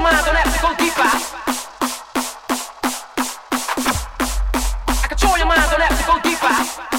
motherfucking break it. The motherfucking, the motherfucking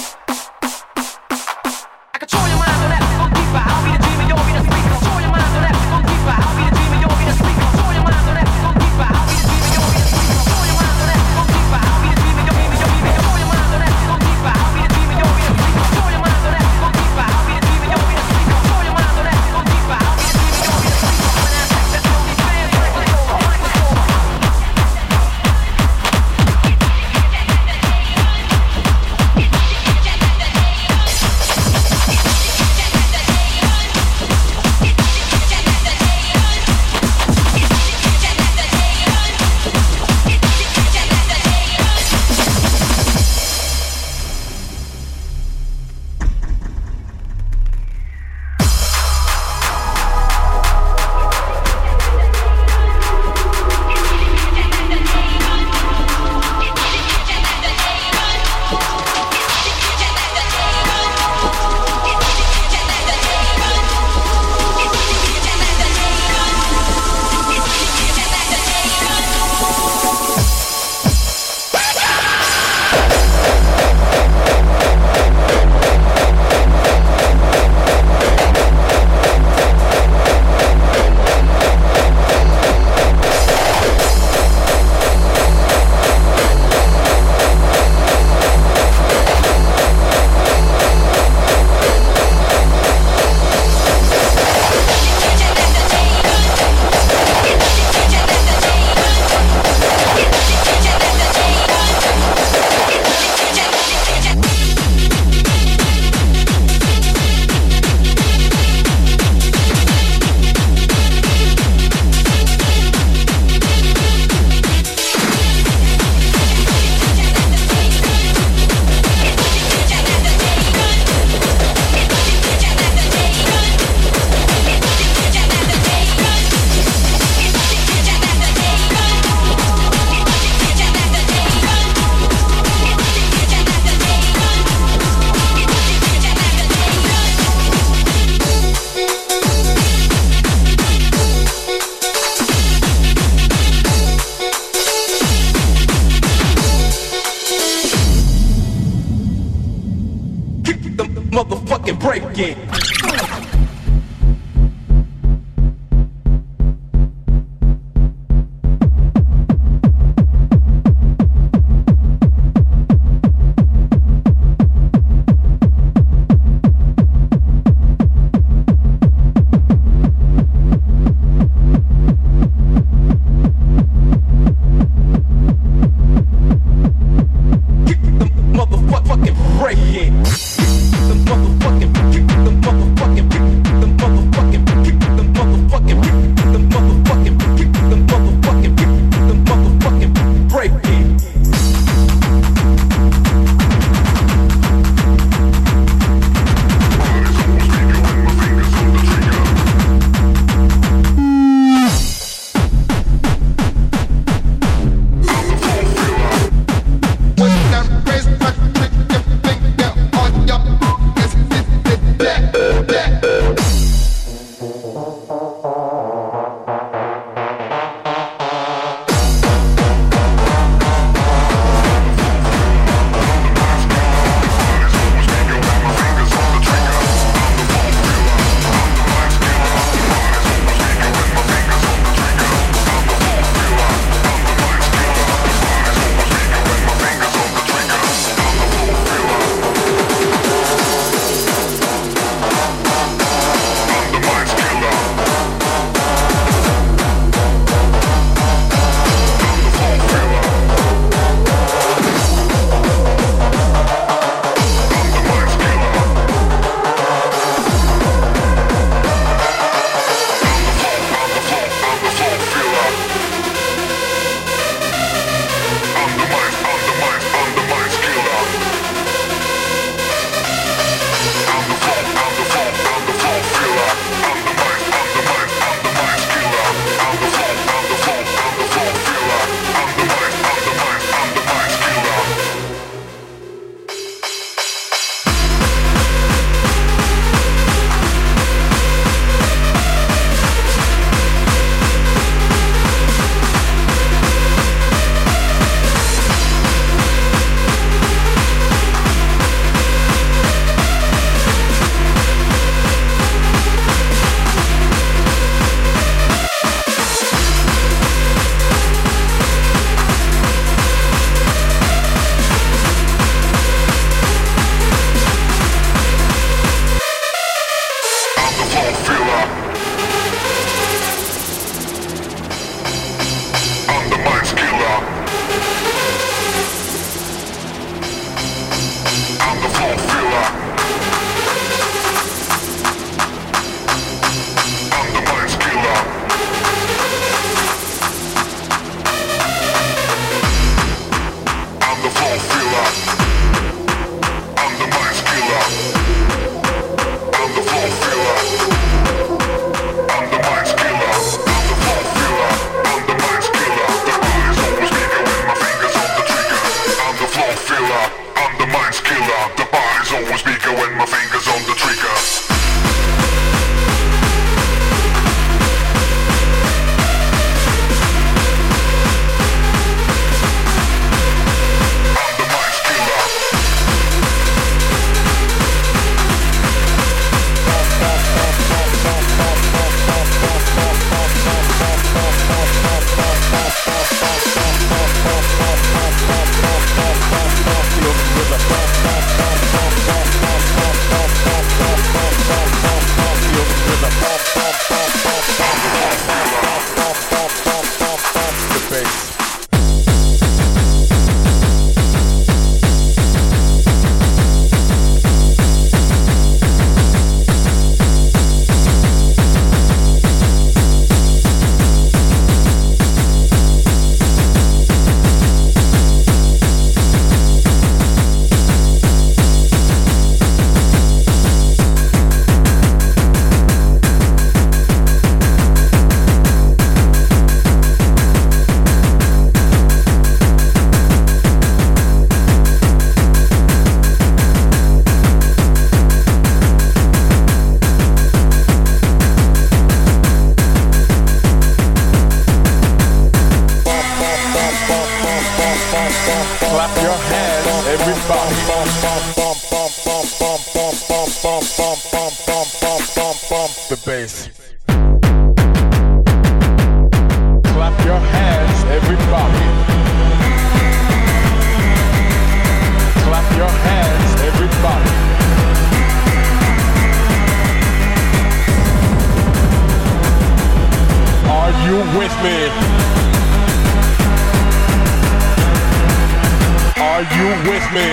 Are you with me?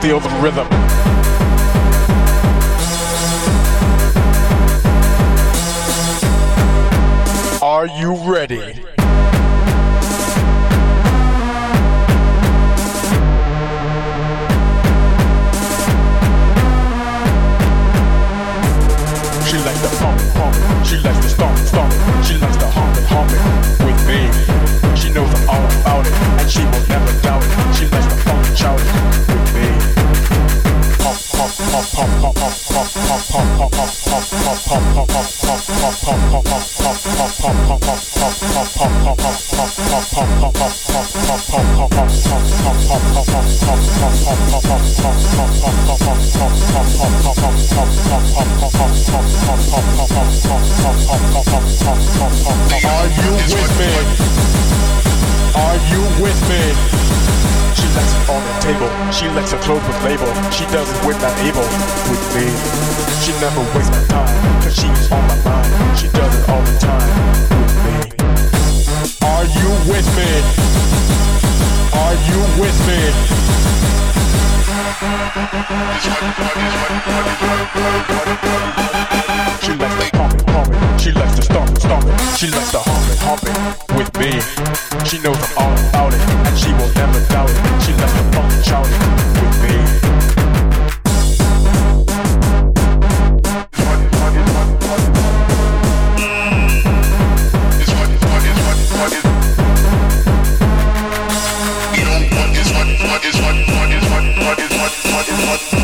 Feel the rhythm. Are you ready? She likes the pump, pump. She likes the stomp, stomp. She likes the hump hump it with me. She knows all about it, and she will never doubt it. She likes the funk shout it me. Are you with me? Are you with me? She likes it on the table. She likes her clothes with label. She does it when not able with me. She never wastes my time, cause she's on my mind. She does it all the time with me. Are you with me? Are you with me? She likes to hump it, hump it with me. She knows I'm all about it, and she will never doubt it. She likes to funk and shout it with me. out.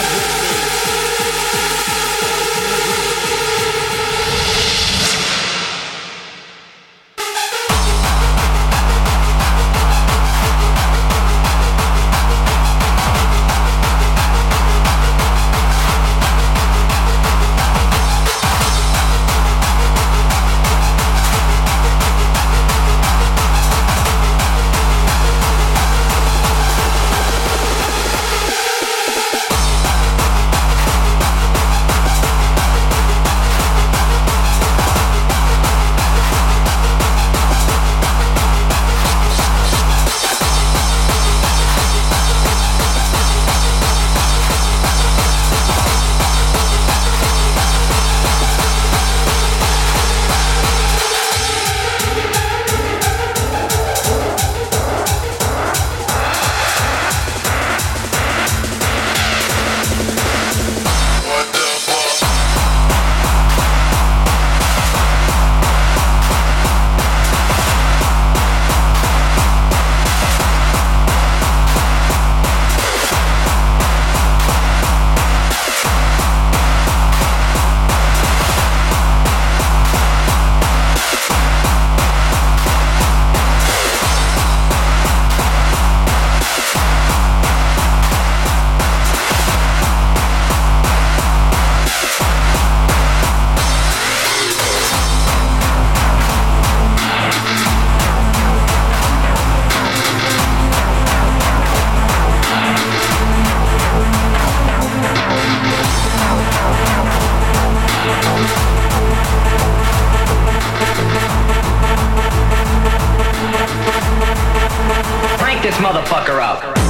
motherfucker up.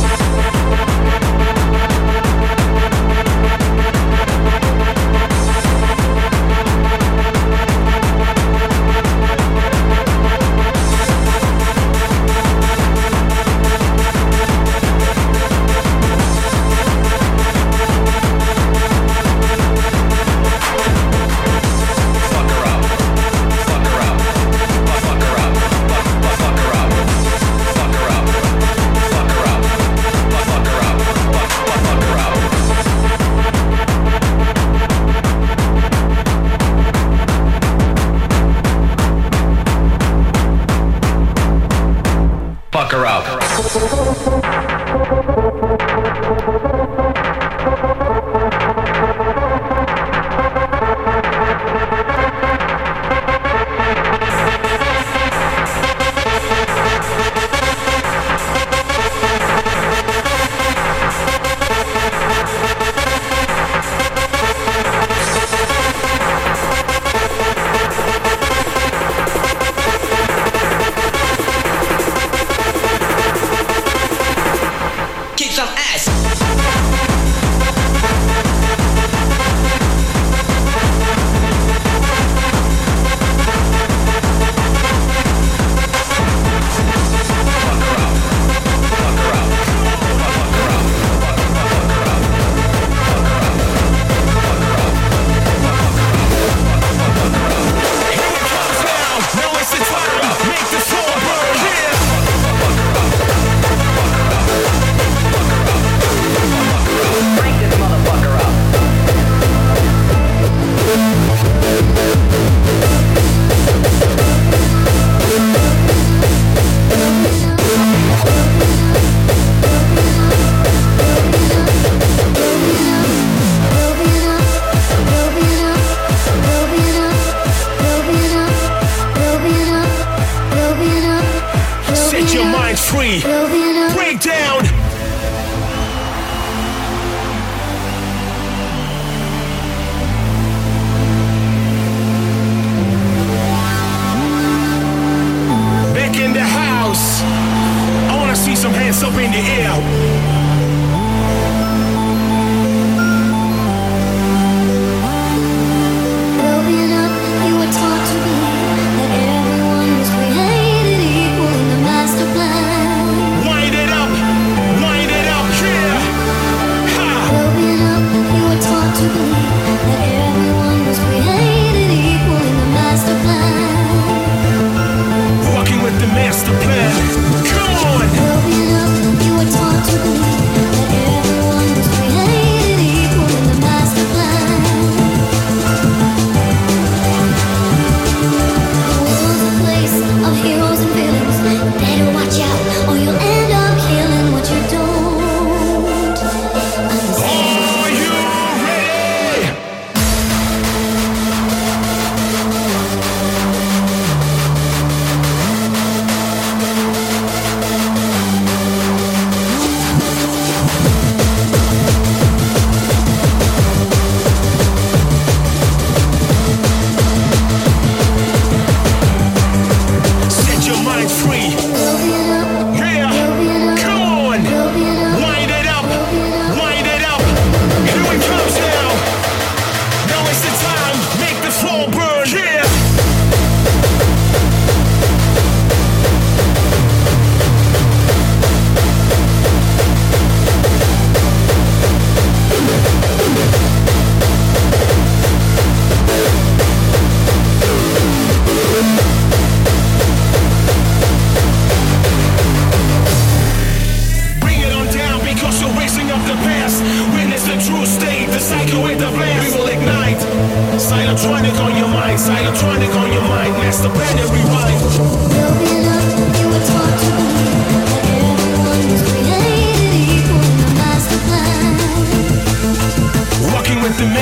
Factory Breakdown. Back in the house. I wanna see some hands up in the air.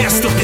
guess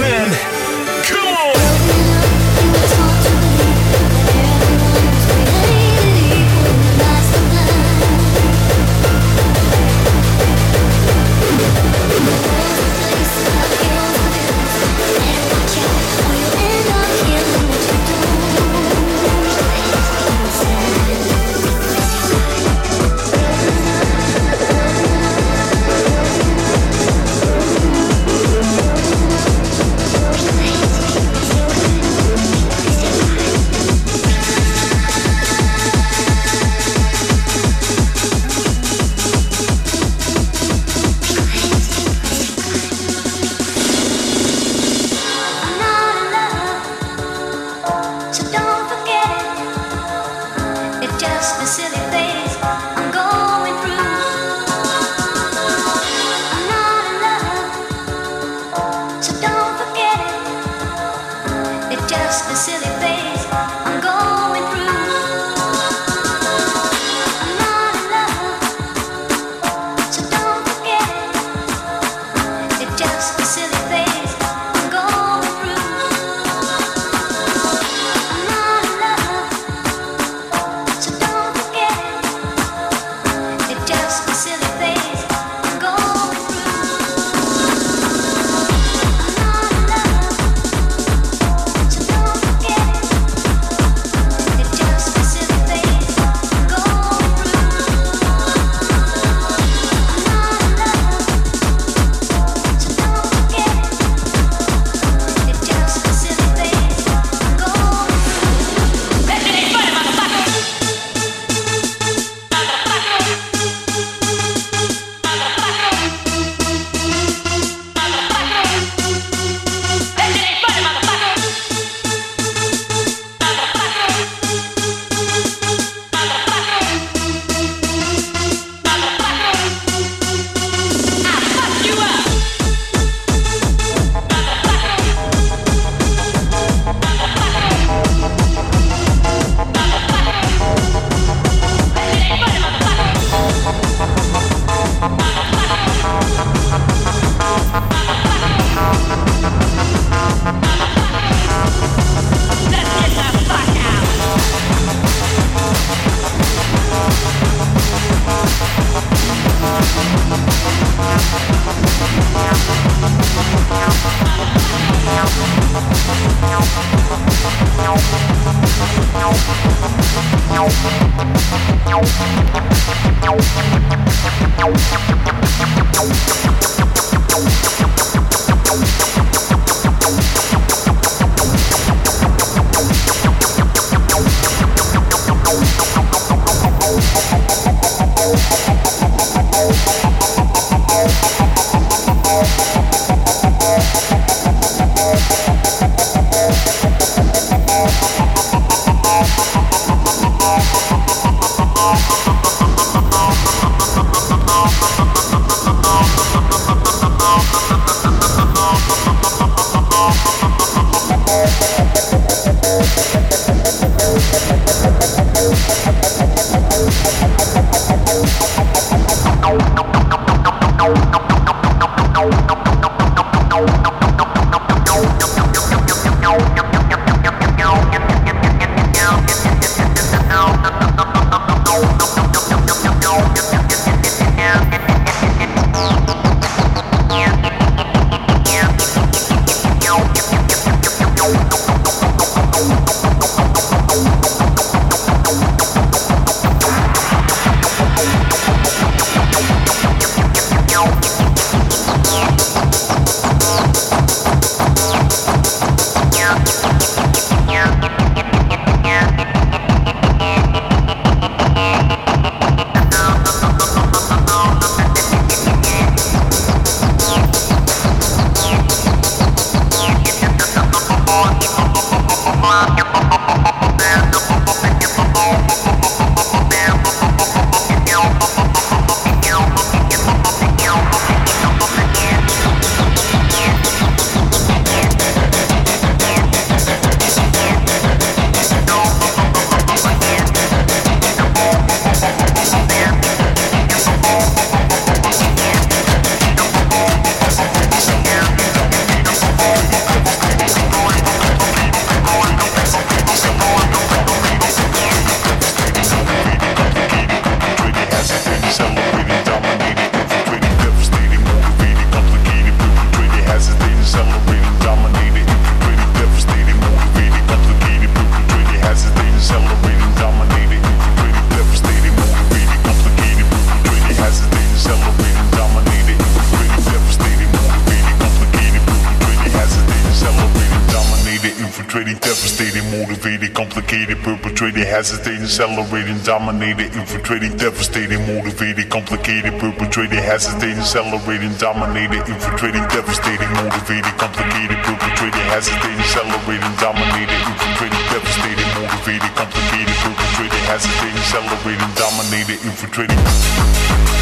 accelerating, dominated, infiltrating, devastating, motivated, complicated, perpetrated, hesitating, accelerating, dominated, infiltrating, devastating, motivated, complicated, perpetrated, hesitating, accelerating, dominated, infiltrating, devastating, motivated, complicated, perpetrated, hesitating, accelerating, dominated, infiltrating.